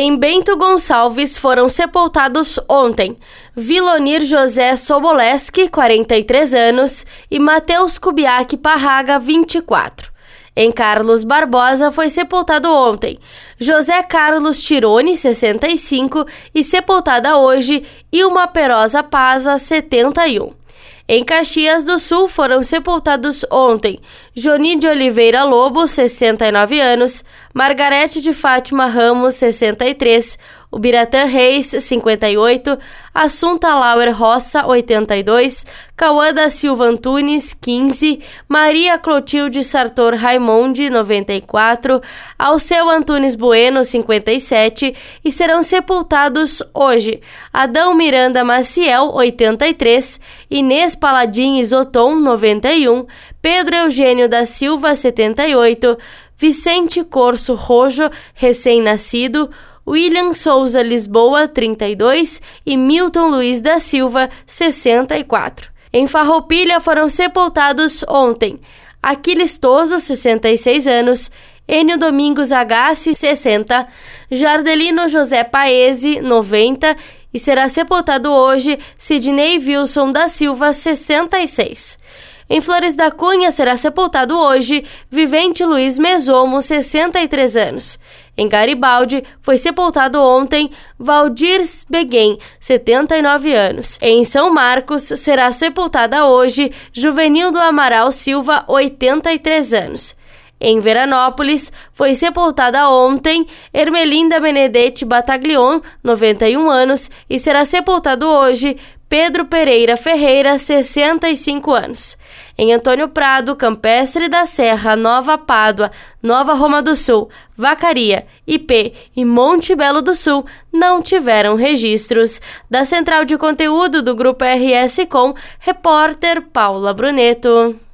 Em Bento Gonçalves foram sepultados ontem Vilonir José Soboleski, 43 anos, e Matheus Kubiak Parraga, 24. Em Carlos Barbosa foi sepultado ontem José Carlos Tirone, 65, e sepultada hoje Ilma Perosa Paza, 71. Em Caxias do Sul foram sepultados ontem Joni de Oliveira Lobo, 69 anos, Margarete de Fátima Ramos, 63, Ubiratã Reis, 58, Assunta Lauer Roça, 82, Cauã da Silva Antunes, 15, Maria Clotilde Sartor Raimonde, 94, Alceu Antunes Bueno, 57 e serão sepultados hoje Adão Miranda Maciel, 83, Inês Paladin Isoton, 91, Pedro Eugênio da Silva, 78, Vicente Corso Rojo, recém-nascido, William Souza Lisboa, 32 e Milton Luiz da Silva, 64. Em Farroupilha foram sepultados ontem Aquiles Toso, 66 anos, Enio Domingos Agassi, 60, Jardelino José Paese, 90 e será sepultado hoje Sidney Wilson da Silva, 66. Em Flores da Cunha será sepultado hoje Vivente Luiz Mesomo, 63 anos. Em Garibaldi foi sepultado ontem Valdir Beguem, 79 anos. Em São Marcos será sepultada hoje Juvenil do Amaral Silva, 83 anos. Em Veranópolis, foi sepultada ontem Ermelinda Benedetti Bataglion, 91 anos, e será sepultado hoje Pedro Pereira Ferreira, 65 anos. Em Antônio Prado, Campestre da Serra, Nova Pádua, Nova Roma do Sul, Vacaria, IP e Monte Belo do Sul não tiveram registros. Da central de conteúdo do Grupo RS Com, repórter Paula Bruneto.